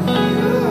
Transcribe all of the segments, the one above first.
slowly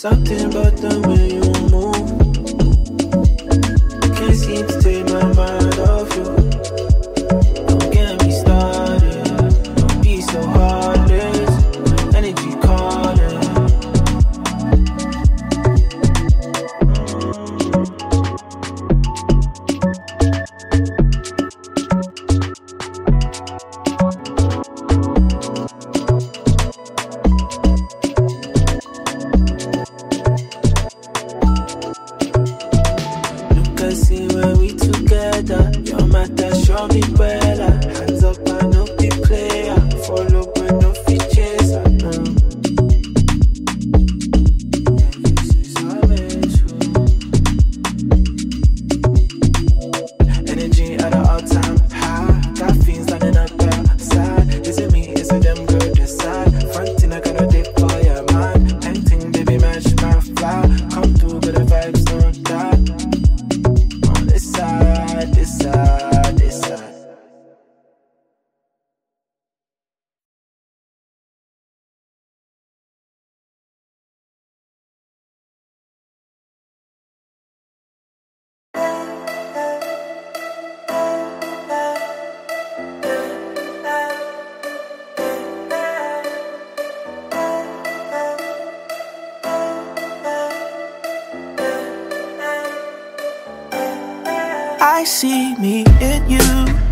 something about the way you I see me in you.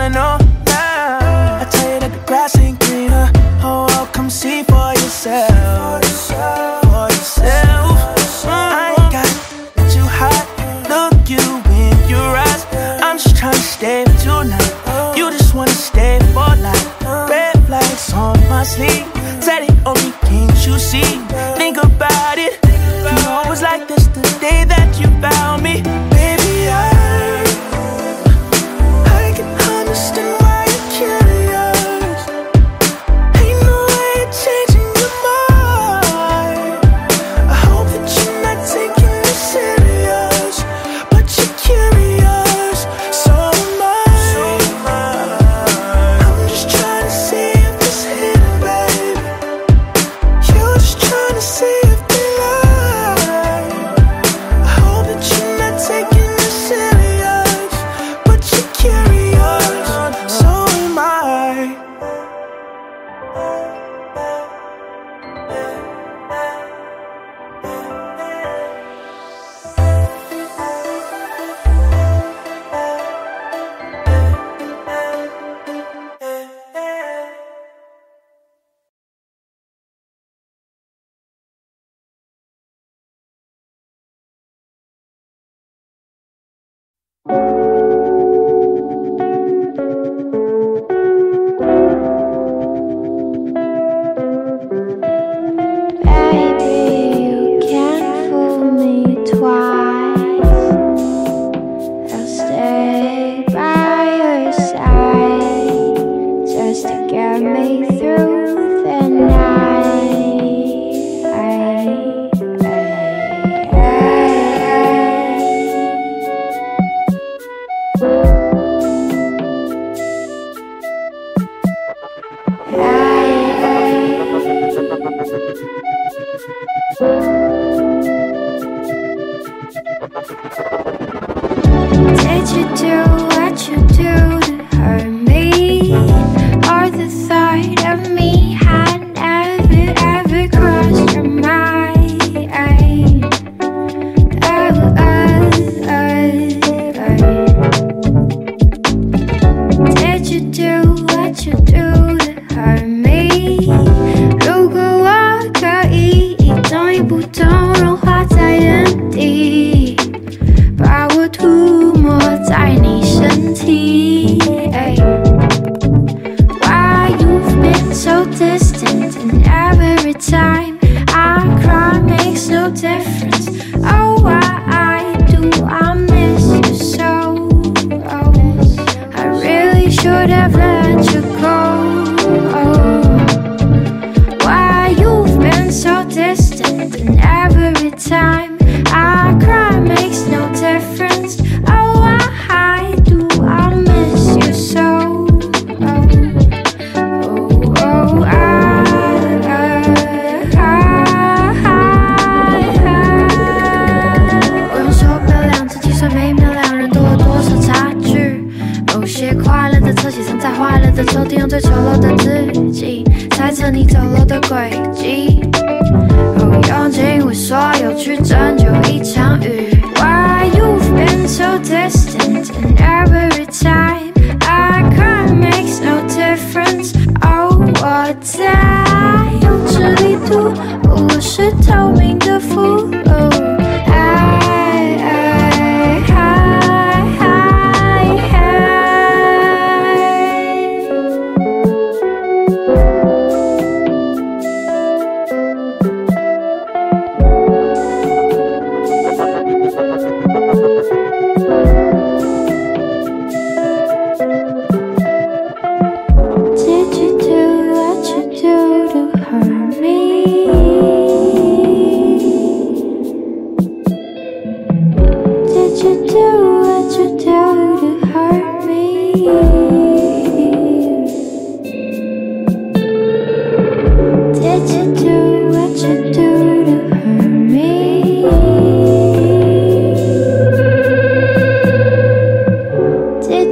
wanna know. I tell you that the grass ain't greener. Oh, well, come see for yourself. For yourself. I ain't got it too hot. Look you in your eyes. I'm just trying to stay for tonight. You just wanna stay for. Red on my sleeve. You see. Think about it. You know it was like this the day that you. you been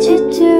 to do